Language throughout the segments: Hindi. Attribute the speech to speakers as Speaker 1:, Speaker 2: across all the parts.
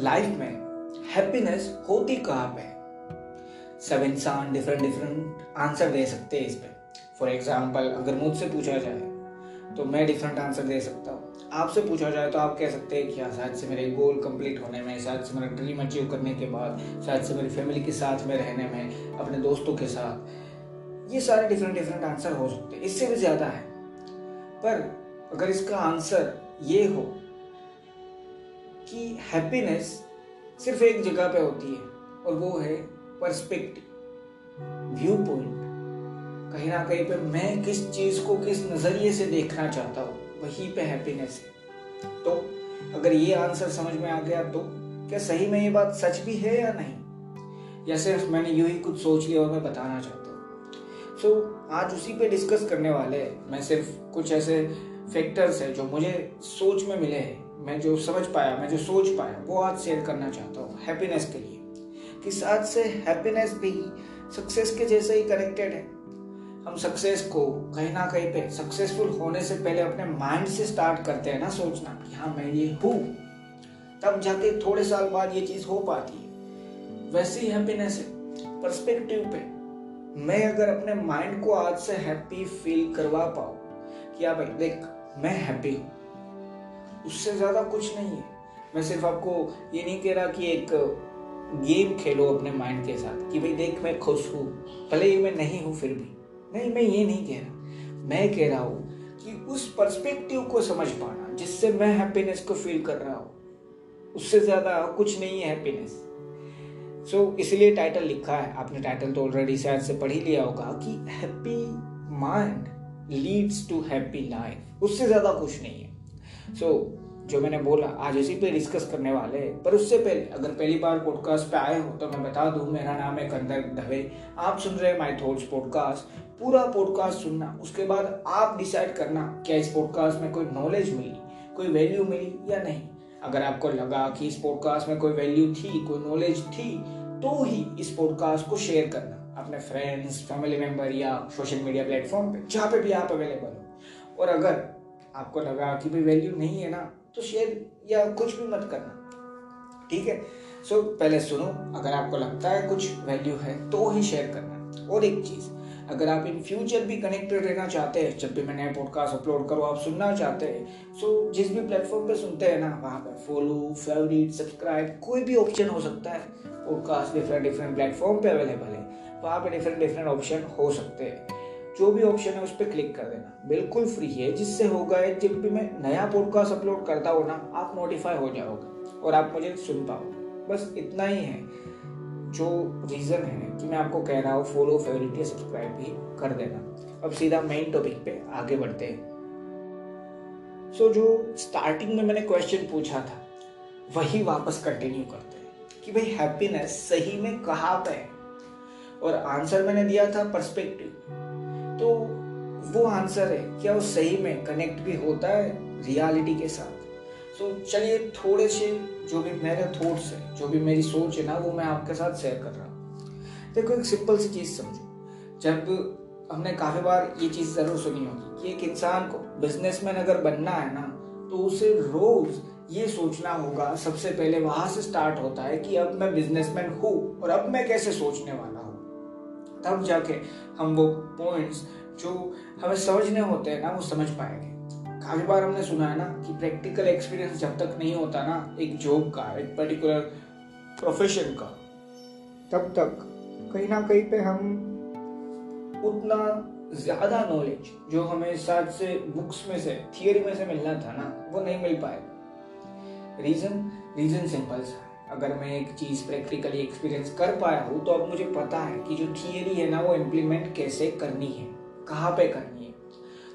Speaker 1: लाइफ में हैप्पीनेस होती कहाँ पे सब इंसान डिफरेंट डिफरेंट आंसर दे सकते हैं इस पे फॉर एग्ज़ाम्पल अगर मुझसे पूछा जाए तो मैं डिफरेंट आंसर दे सकता हूँ आपसे पूछा जाए तो आप कह सकते हैं कि हाँ शायद से मेरे गोल कंप्लीट होने में शायद से मेरा ड्रीम अचीव करने के बाद शायद से मेरी फैमिली के साथ में रहने में अपने दोस्तों के साथ ये सारे डिफरेंट डिफरेंट आंसर हो सकते हैं इससे भी ज़्यादा है पर अगर इसका आंसर ये हो कि हैप्पीनेस सिर्फ़ एक जगह पे होती है और वो है पर्सपेक्टिव व्यू पॉइंट कहीं ना कहीं पे मैं किस चीज़ को किस नज़रिए से देखना चाहता हूँ वहीं पे हैप्पीनेस है। तो अगर ये आंसर समझ में आ गया तो क्या सही में ये बात सच भी है या नहीं? या सिर्फ़ मैंने यूँ ही कुछ सोच लिया और मैं बताना चाहता हूँ? सो so, आज उसी पे डिस्कस करने वाले हैं। मैं सिर्फ़ कुछ ऐसे फैक्टर्स है जो मुझे सोच में मिले हैं। मैं जो समझ पाया, मैं जो सोच पाया, वो आज शेयर करना चाहता हूँ हैप्पीनेस के लिए। कि साथ से हैप्पीनेस भी सक्सेस के जैसे ही कनेक्टेड है। हम सक्सेस को कहीं ना कहीं पे सक्सेसफुल होने से पहले अपने माइंड से स्टार्ट करते हैं ना सोचना कि हाँ मैं ये हूँ। तब जाके थोड़े साल बाद ये चीज़ हो पाती है। वैसे हैप्पीनेस है परस्पेक्टिव पे। मैं अगर अपने माइंड को आज से हैप्पी फील करवा पाऊँ, कि हाँ भाई, देख, मैं हैप्पी हूँ। उससे ज़्यादा कुछ नहीं है। मैं सिर्फ़ आपको ये नहीं कह रहा कि एक गेम खेलो अपने माइंड के साथ कि भाई देख मैं खुश हूँ भले ही मैं नहीं हूँ फिर भी। नहीं मैं ये नहीं कह रहा। मैं कह रहा हूँ कि उस पर्सपेक्टिव को समझ पाना जिससे मैं हैप्पीनेस को फील कर रहा हूँ। उससे ज़्यादा कुछ नहीं है हैप्पीनेस सो so, इसलिए टाइटल लिखा है। आपने टाइटल तो ऑलरेडी शायद से पढ़ ही लिया होगा कि happy mind leads to happy life उससे ज़्यादा कुछ नहीं है। सो so, जो मैंने बोला आज इसी पे डिस्कस करने वाले हैं। पर उससे पहले अगर पहली बार पॉडकास्ट पे आए हो तो मैं बता दूँ मेरा नाम है कंदर दवे आप सुन रहे हैं माई थॉट्स पॉडकास्ट पूरा पॉडकास्ट सुनना उसके बाद आप डिसाइड करना क्या इस पॉडकास्ट में कोई नॉलेज मिली कोई वैल्यू मिली या नहीं। अगर आपको लगा कि इस पॉडकास्ट में कोई वैल्यू थी कोई नॉलेज थी तो ही इस पॉडकास्ट को शेयर करना। अपने फ्रेंड्स फैमिली मेंबर या सोशल मीडिया प्लेटफॉर्म पे जहाँ पे भी आप अवेलेबल हो। और अगर आपको लगा कि भाई वैल्यू नहीं है ना तो शेयर या कुछ भी मत करना। ठीक है? सो so, पहले सुनो अगर आपको लगता है कुछ वैल्यू है तो ही शेयर करना। और एक चीज़ अगर आप इन फ्यूचर भी कनेक्टेड रहना चाहते हैं जब भी मैं नया पॉडकास्ट अपलोड करूँ आप सुनना चाहते हैं सो so, जिस भी प्लेटफॉर्म पे सुनते हैं ना वहाँ पे फॉलो फेवरेट सब्सक्राइब कोई भी ऑप्शन हो सकता है। पॉडकास्ट डिफरेंट डिफरेंट प्लेटफॉर्म पे अवेलेबल है। वहाँ पे डिफरेंट डिफरेंट ऑप्शन हो सकते हैं। जो भी ऑप्शन है उस पर क्लिक कर देना। बिल्कुल फ्री है। जिससे होगा है जब भी मैं नया पॉडकास्ट अपलोड करता हूँ ना आप नोटिफाई हो जाओगे और आप मुझे सुन पाओ बस इतना ही है। जो रीज़न है कि मैं आपको कह रहा हूँ फॉलो फेवरेट या सब्सक्राइब भी कर देना। अब सीधा मेन टॉपिक पे आगे बढ़ते हैं। सो so, जो स्टार्टिंग में मैंने क्वेश्चन पूछा था वही वापस कंटिन्यू करते हैं कि भाई हैप्पीनेस सही में कहाँ पे है? और आंसर मैंने दिया था पर्सपेक्टिव तो वो आंसर है क्या वो सही में कनेक्ट भी होता है रियलिटी के साथ? So, चलिए थोड़े से जो भी मेरे थॉट्स है जो भी मेरी सोच है ना वो मैं आपके साथ शेयर कर रहा हूँ। देखो एक सिंपल सी चीज़ समझो। जब हमने काफ़ी बार ये चीज़ ज़रूर सुनी होगी कि एक इंसान को बिजनेसमैन अगर बनना है ना तो उसे रोज़ ये सोचना होगा सबसे पहले वहाँ से स्टार्ट होता है कि अब मैं बिजनेसमैन हूँ और अब मैं कैसे सोचने वाला तब जाके हम वो पॉइंट्स जो हमें समझने होते हैं ना, वो समझ पाएँगे। काफ़ी बार हमने सुना है ना कि प्रैक्टिकल एक्सपीरियंस जब तक नहीं होता ना, एक जॉब का, एक पर्टिकुलर प्रोफेशन का, तब तक कहीं ना कहीं पे हम उतना ज़्यादा नॉलेज जो हमें साथ से बुक्स में से थियोरी में से मिलना था ना, वो नहीं मिल पाएगा रीजन रीजन सिंपल सा अगर मैं एक चीज़ प्रैक्टिकली एक्सपीरियंस कर पाया हूँ तो अब मुझे पता है कि जो थियरी है ना वो इम्प्लीमेंट कैसे करनी है कहाँ पे करनी है।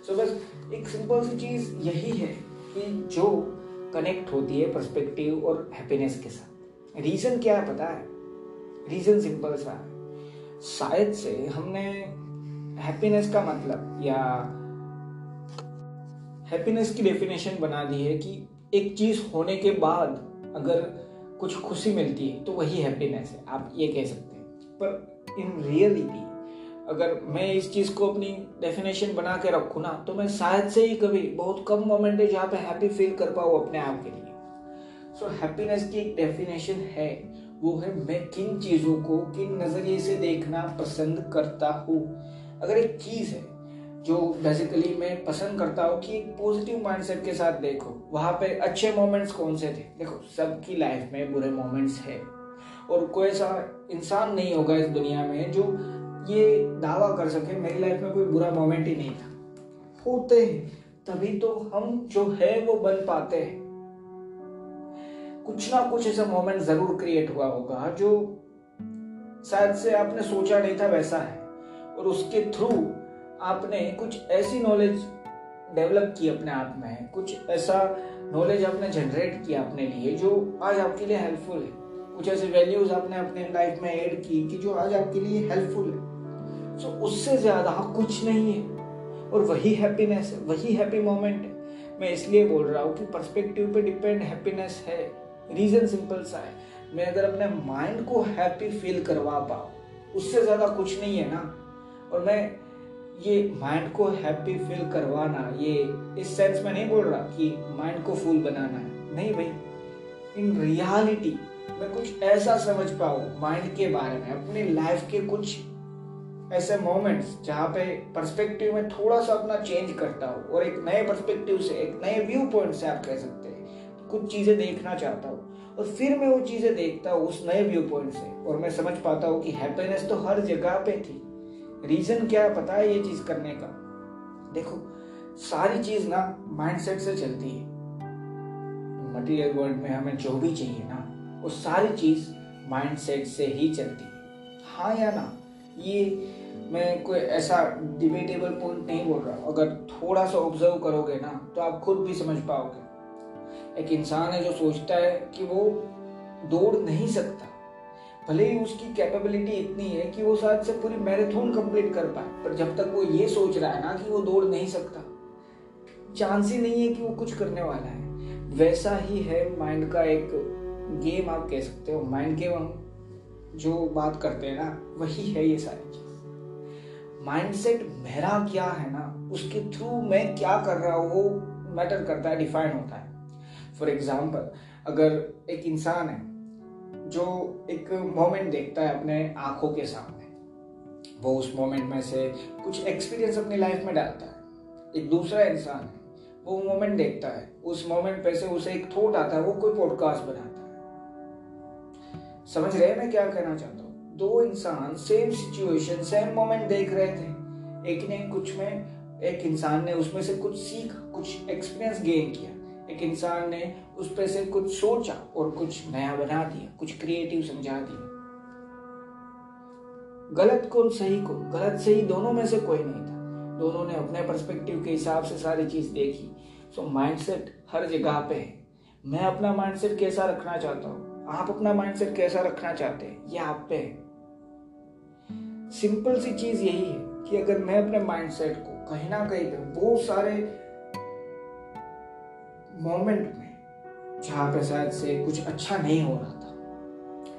Speaker 1: सो so, बस एक सिंपल सी चीज़ यही है कि जो कनेक्ट होती है पर्सपेक्टिव और हैप्पीनेस के साथ। रीज़न क्या है पता है? रीज़न सिंपल सा है। शायद से हमने हैप्पीनेस का मतलब या हैप्पीनेस की डेफिनेशन बना दी है कि एक चीज़ होने के बाद अगर कुछ खुशी मिलती है तो वही हैप्पीनेस है। आप ये कह सकते हैं। पर इन रियलिटी अगर मैं इस चीज़ को अपनी डेफिनेशन बना के रखूँ ना तो मैं शायद से ही कभी बहुत कम मोमेंट है जहाँ पे हैप्पी फील कर पाऊँ अपने आप के लिए। सो हैप्पीनेस की एक डेफिनेशन है, वो है मैं किन चीज़ों को किन नज़रिए से देखना पसंद करता हूँ। अगर एक चीज़ है जो बेसिकली मैं पसंद करता हूँ कि एक पॉजिटिव माइंडसेट के साथ देखो। वहाँ पे अच्छे मोमेंट्स कौन से थे? देखो, सबकी लाइफ में बुरे मोमेंट्स है। और कोई ऐसा इंसान नहीं होगा इस दुनिया में जो ये दावा कर सके, मेरी लाइफ में कोई बुरा मोमेंट ही नहीं था। होते हैं। तभी तो हम जो है वो बन पाते हैं। कुछ ना कुछ ऐसा मोमेंट ज़रूर क्रिएट हुआ होगा जो शायद से आपने सोचा नहीं था वैसा है। और उसके थ्रू आपने कुछ ऐसी नॉलेज डेवलप की अपने आप में, कुछ ऐसा नॉलेज आपने जनरेट किया अपने लिए जो आज आपके लिए हेल्पफुल है। कुछ ऐसे वैल्यूज़ आपने अपने लाइफ में ऐड की कि जो आज आपके लिए हेल्पफुल है। सो उससे ज़्यादा कुछ नहीं है। और वही हैप्पीनेस है, वही हैप्पी मोमेंट है। मैं इसलिए बोल रहा हूँ कि पर्सपेक्टिव पे डिपेंड हैप्पीनेस है। रीजन सिंपल सा है। मैं अगर अपने माइंड को हैप्पी फील करवा पाऊँ, उससे ज़्यादा कुछ नहीं है ना। और मैं ये माइंड को हैप्पी फील करवाना, ये इस सेंस में नहीं बोल रहा कि माइंड को फुल बनाना है। नहीं भाई इन रियलिटी मैं कुछ ऐसा समझ पाऊँ माइंड के बारे में, अपने लाइफ के कुछ ऐसे मोमेंट्स जहाँ पे पर्सपेक्टिव में थोड़ा सा अपना चेंज करता हूँ और एक नए पर्सपेक्टिव से, एक नए व्यू पॉइंट से आप कह सकते हैं, कुछ चीज़ें देखना चाहता हूँ और फिर मैं वो चीज़ें देखता हूँ उस नए व्यू पॉइंट से और मैं समझ पाता हूँ कि हैप्पीनेस तो हर जगह पे थी। रीजन क्या है, पता है ये चीज़ करने का? देखो, सारी चीज़ ना माइंडसेट से चलती है। मटेरियल वर्ल्ड में हमें जो भी चाहिए ना, वो सारी चीज़ माइंडसेट से ही चलती है। हाँ या ना? ये मैं कोई ऐसा डिबेटेबल पॉइंट नहीं बोल रहा। अगर थोड़ा सा ऑब्ज़र्व करोगे ना तो आप खुद भी समझ पाओगे। एक इंसान है जो सोचता है कि वो दौड़ नहीं सकता। भले ही उसकी कैपेबिलिटी इतनी है कि वो शायद से पूरी मैराथन कंप्लीट कर पाए, पर जब तक वो ये सोच रहा है ना कि वो दौड़ नहीं सकता चांस ही नहीं है कि वो कुछ करने वाला है। वैसा ही है माइंड का एक गेम आप कह सकते हो। माइंड गेम हम जो बात करते हैं ना, वही है ये सारी चीज़। माइंडसेट मेरा क्या है ना, उसके थ्रू मैं क्या कर रहा हूँ, वो मैटर करता है डिफाइन होता है। फॉर एग्ज़ाम्पल अगर एक इंसान है जो एक मोमेंट देखता है अपने आँखों के सामने। वो उस मोमेंट में से कुछ एक्सपीरियंस अपनी लाइफ में डालता है। एक दूसरा इंसान है, वो मोमेंट देखता है। उस मोमेंट पे से उसे एक थॉट आता है, वो कोई पॉडकास्ट बनाता है। समझ रहे हैं मैं क्या कहना चाहता हूँ? दो इंसान सेम सिचुएशन सेम मोमेंट देख रहे थे। एक ने कुछ में, एक इंसान ने उसमें से कुछ सीख, कुछ एक्सपीरियंस गेन किया। एक इंसान ने उस पर से कुछ सोचा और कुछ नया बना दिया, कुछ क्रिएटिव समझा दिया। गलत कौन सही को? गलत सही दोनों में से कोई नहीं था। दोनों ने अपने पर्सपेक्टिव के हिसाब से सारी चीज़ देखी। सो माइंडसेट हर जगह पे है। मैं अपना माइंडसेट कैसा रखना चाहता हूँ? आप अपना माइंडसेट कैसा रखना चाहते हैं? ये आप पे है। सिंपल सी चीज़ यही है कि अगर मैं अपने माइंडसेट को कहीं ना कहीं पे बहुत सारे मोमेंट में जहाँ पे शायद से कुछ अच्छा नहीं हो रहा था।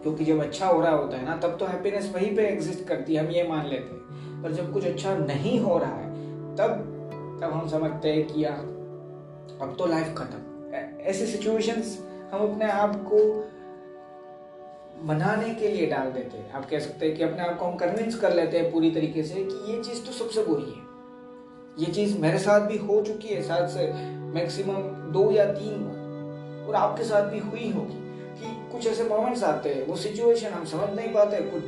Speaker 1: क्योंकि जब अच्छा हो रहा होता है ना, तब तो हैप्पीनेस वहीं पे एग्जिस्ट करती है, हम ये मान लेते हैं। पर जब कुछ अच्छा नहीं हो रहा है, तब तब हम समझते हैं कि यार, अब तो लाइफ खत्म। ऐसे सिचुएशंस हम अपने आप को मनाने के लिए डाल देते हैं। आप कह सकते हैं कि अपने आप को हम कन्विंस कर लेते हैं पूरी तरीके से कि ये चीज़ तो सबसे बुरी है। ये चीज़ मेरे साथ भी हो चुकी है, शायद से मैक्सिमम दो या तीन बार। और आपके साथ भी हुई होगी कि कुछ ऐसे मोमेंट्स आते हैं, वो सिचुएशन हम समझ नहीं पाते, कुछ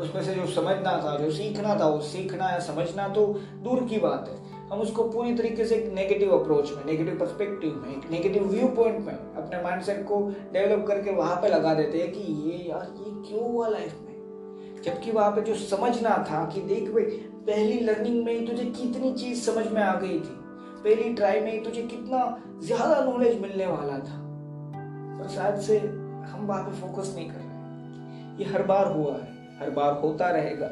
Speaker 1: उसमें से जो समझना था, जो सीखना था, वो सीखना या समझना तो दूर की बात है। हम उसको पूरी तरीके से एक नेगेटिव अप्रोच में नेगेटिव पर्सपेक्टिव में, एक नेगेटिव व्यू पॉइंट में अपने माइंडसेट को डेवलप करके वहाँ पे लगा देते हैं कि ये यार, ये क्यों हुआ लाइफ में? जबकि वहाँ पे जो समझना था कि देख भाई, पहली लर्निंग में ही तुझे कितनी चीज़ समझ में आ गई थी। पहली ट्राई में ही तुझे कितना ज़्यादा नॉलेज मिलने वाला था। पर शायद से हम वहाँ पे फोकस नहीं कर रहे ये हर बार हुआ है, हर बार होता रहेगा।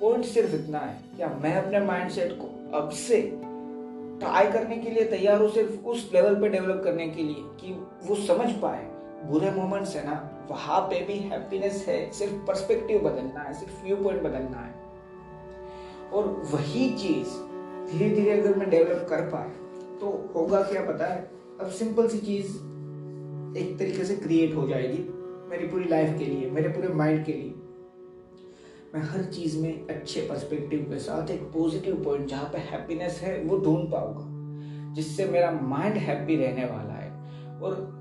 Speaker 1: पॉइंट सिर्फ़ इतना है क्या मैं अपने माइंडसेट को अब से ट्राई करने के लिए तैयार हूँ, सिर्फ़ उस लेवल पे डेवलप करने के लिए कि वो समझ पाए। बुरे मोमेंट्स है ना, वहाँ पे भी हैप्पीनेस है, सिर्फ़ पर्सपेक्टिव बदलना है, सिर्फ़ व्यू पॉइंट बदलना है। और वही चीज़ धीरे धीरे अगर मैं डेवलप कर पाए तो होगा क्या पता है? अब सिंपल सी चीज़ एक तरीके से क्रिएट हो जाएगी मेरी पूरी लाइफ के लिए, मेरे पूरे माइंड के लिए। मैं हर चीज़ में अच्छे पर्सपेक्टिव के साथ एक पॉजिटिव पॉइंट जहाँ पे हैप्पीनेस है, वो ढूंढ पाऊँगा, जिससे मेरा माइंड हैप्पी रहने वाला है। और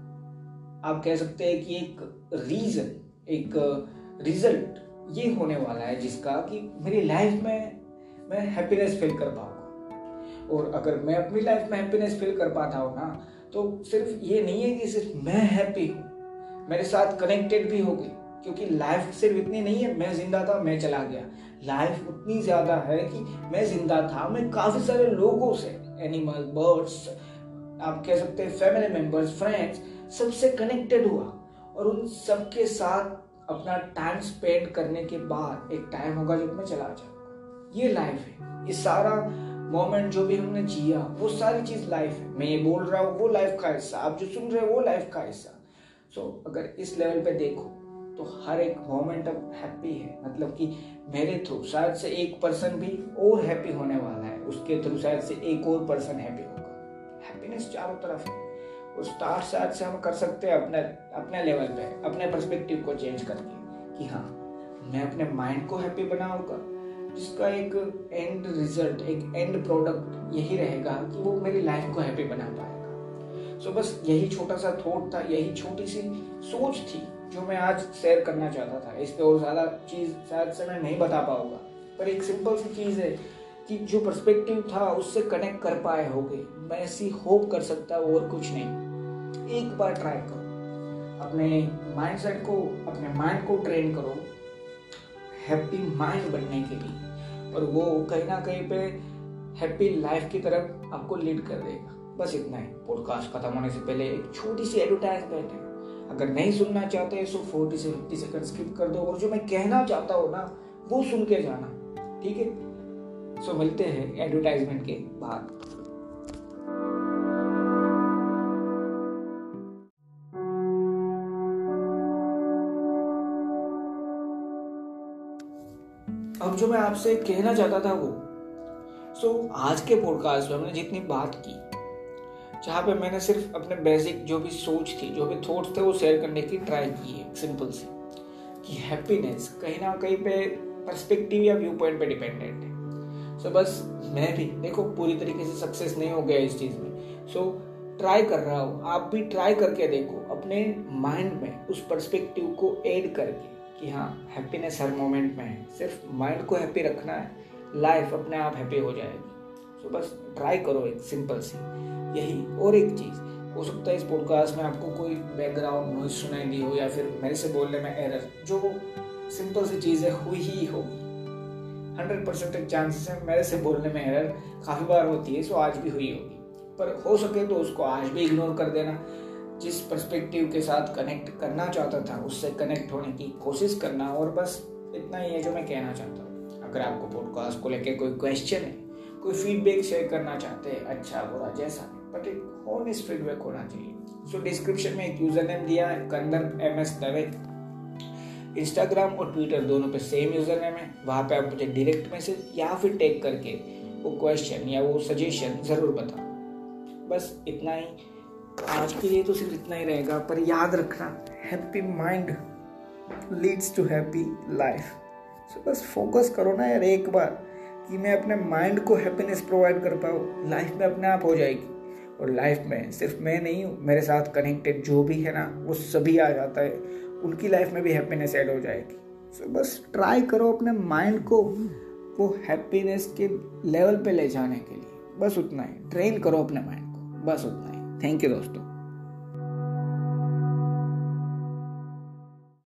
Speaker 1: आप कह सकते हैं कि एक रीजन एक रिज़ल्ट ये होने वाला है जिसका कि मेरी लाइफ में मैं हैप्पीनेस फील कर पाऊँगा। और अगर मैं अपनी लाइफ में हैप्पीनेस फील कर पाता हूँ ना तो सिर्फ़ ये नहीं है कि सिर्फ़ मैं हैप्पी हूँ, मेरे साथ कनेक्टेड भी हो गई, क्योंकि लाइफ सिर्फ़ इतनी नहीं है, मैं ज़िंदा था, मैं चला गया। लाइफ उतनी ज़्यादा है कि मैं ज़िंदा था, मैं काफ़ी सारे लोगों से एनिमल बर्ड्स आप कह सकते हैं फैमिली मेंबर्स फ्रेंड्स सबसे कनेक्टेड हुआ और उन सबके साथ अपना टाइम स्पेंड करने के बाद एक टाइम होगा जब मैं चला जाऊँगा। ये लाइफ है। ये सारा मोमेंट जो भी हमने जिया वो सारी चीज़ लाइफ है। मैं ये बोल रहा हूँ वो लाइफ का हिस्सा। आप जो सुन रहे हो वो लाइफ का हिस्सा। सो so, अगर इस लेवल पे देखो तो हर एक मोमेंट अब हैप्पी है। मतलब कि मेरे थ्रू शायद से एक पर्सन भी और हैप्पी होने वाला है। उसके थ्रू शायद से एक और पर्सन हैप्पी होगा। हैप्पीनेस चारों तरफ़ है। उस स्टार्ट शायद से हम कर सकते हैं अपने अपने लेवल पे अपने पर्सपेक्टिव को चेंज करके कि हाँ मैं अपने माइंड को हैप्पी बनाऊँगा जिसका एक एंड रिज़ल्ट एक एंड प्रोडक्ट यही रहेगा कि वो मेरी लाइफ को हैप्पी बना पाएगा। सो so, बस यही छोटा सा थॉट था यही छोटी सी सोच थी जो मैं आज शेयर करना चाहता था। इस पर और ज़्यादा चीज़ शायद से मैं नहीं बता पाऊँगा पर एक सिंपल सी चीज़ है कि जो पर्सपेक्टिव था उससे कनेक्ट कर पाए होगे मैं ऐसी होप कर सकता और कुछ नहीं। एक बार ट्राई करो। अपने माइंडसेट को, अपने माइंड को ट्रेन करो। हैप्पी माइंड बनने के लिए। और वो कहीं ना कहीं पे हैप्पी लाइफ की तरफ़ आपको लीड कर देगा। बस इतना ही। पॉडकास्ट खत्म होने से पहले एक छोटी सी एडवर्टाइजमेंट है। अगर नहीं सुनना चाहते सो फोर्टी से फिफ्टी सेकंड स्किप कर दो। और जो मैं कहना चाहता हूँ ना, वो सुन के जाना। ठीक है? सो मिलते हैं एडवर्टाइजमेंट के बाद। जो मैं आपसे कहना चाहता था वो। सो so, आज के पॉडकास्ट में हमने जितनी बात की जहाँ पे मैंने सिर्फ़ अपने बेसिक जो भी सोच थी जो भी थॉट्स थे वो शेयर करने की ट्राई की है सिंपल सी। कि हैप्पीनेस कहीं ना कहीं पे पर्सपेक्टिव या व्यू पॉइंट पे डिपेंडेंट है। सो so, बस मैं भी देखो पूरी तरीके से सक्सेस नहीं हो गया इस चीज़ में। सो so, ट्राई कर रहा हूँ आप भी ट्राई करके देखो अपने माइंड में उस पर्सपेक्टिव को ऐड करके। कि हाँ हैप्पीनेस हर मोमेंट में है। सिर्फ़ माइंड को हैप्पी रखना है लाइफ अपने आप हैप्पी हो जाएगी। सो बस ट्राई करो एक सिंपल सी। यही, और एक चीज़, हो सकता है इस पॉडकास्ट में आपको कोई बैकग्राउंड नॉइज़ सुनाई दी हो या फिर मेरे से बोलने में एरर जो सिंपल सी चीज़ है हुई ही होगी। हंड्रेड परसेंट चांसेस है मेरे से बोलने में एरर काफ़ी बार होती है सो आज भी हुई होगी। पर हो सके तो उसको आज भी इग्नोर कर देना। जिस पर्सपेक्टिव के साथ कनेक्ट करना चाहता था, उससे कनेक्ट होने की कोशिश करना और बस इतना ही है जो मैं कहना चाहता हूँ। अगर आपको पॉडकास्ट को लेकर कोई क्वेश्चन है, कोई फीडबैक शेयर करना चाहते हैं अच्छा बुरा, जैसा बट एक हॉनेस्ट फीडबैक होना चाहिए। सो डिस्क्रिप्शन में एक यूज़र नेम दिया है Kandar M S Dave Instagram और ट्विटर दोनों पे सेम यूज़र नेम है। वहाँ पे आप मुझे डायरेक्ट मैसेज या फिर टेक करके वो क्वेश्चन या वो सजेशन ज़रूर बताओ। बस इतना ही। आज के लिए तो सिर्फ़ इतना ही रहेगा पर याद रखना happy mind leads to happy life so बस फोकस करो ना यार एक बार कि मैं अपने माइंड को हैप्पीनेस प्रोवाइड कर पाऊँ। लाइफ में अपने आप हो जाएगी। और लाइफ में सिर्फ़ मैं नहीं हूँ मेरे साथ कनेक्टेड जो भी है ना वो सभी आ जाता है। उनकी लाइफ में भी हैप्पीनेस ऐड हो जाएगी। सो so, बस ट्राई करो अपने माइंड को वो हैप्पीनेस के लेवल पे ले जाने के लिए। बस उतना ही। ट्रेन करो अपने माइंड को। बस उतना ही। थैंक यू दोस्तों।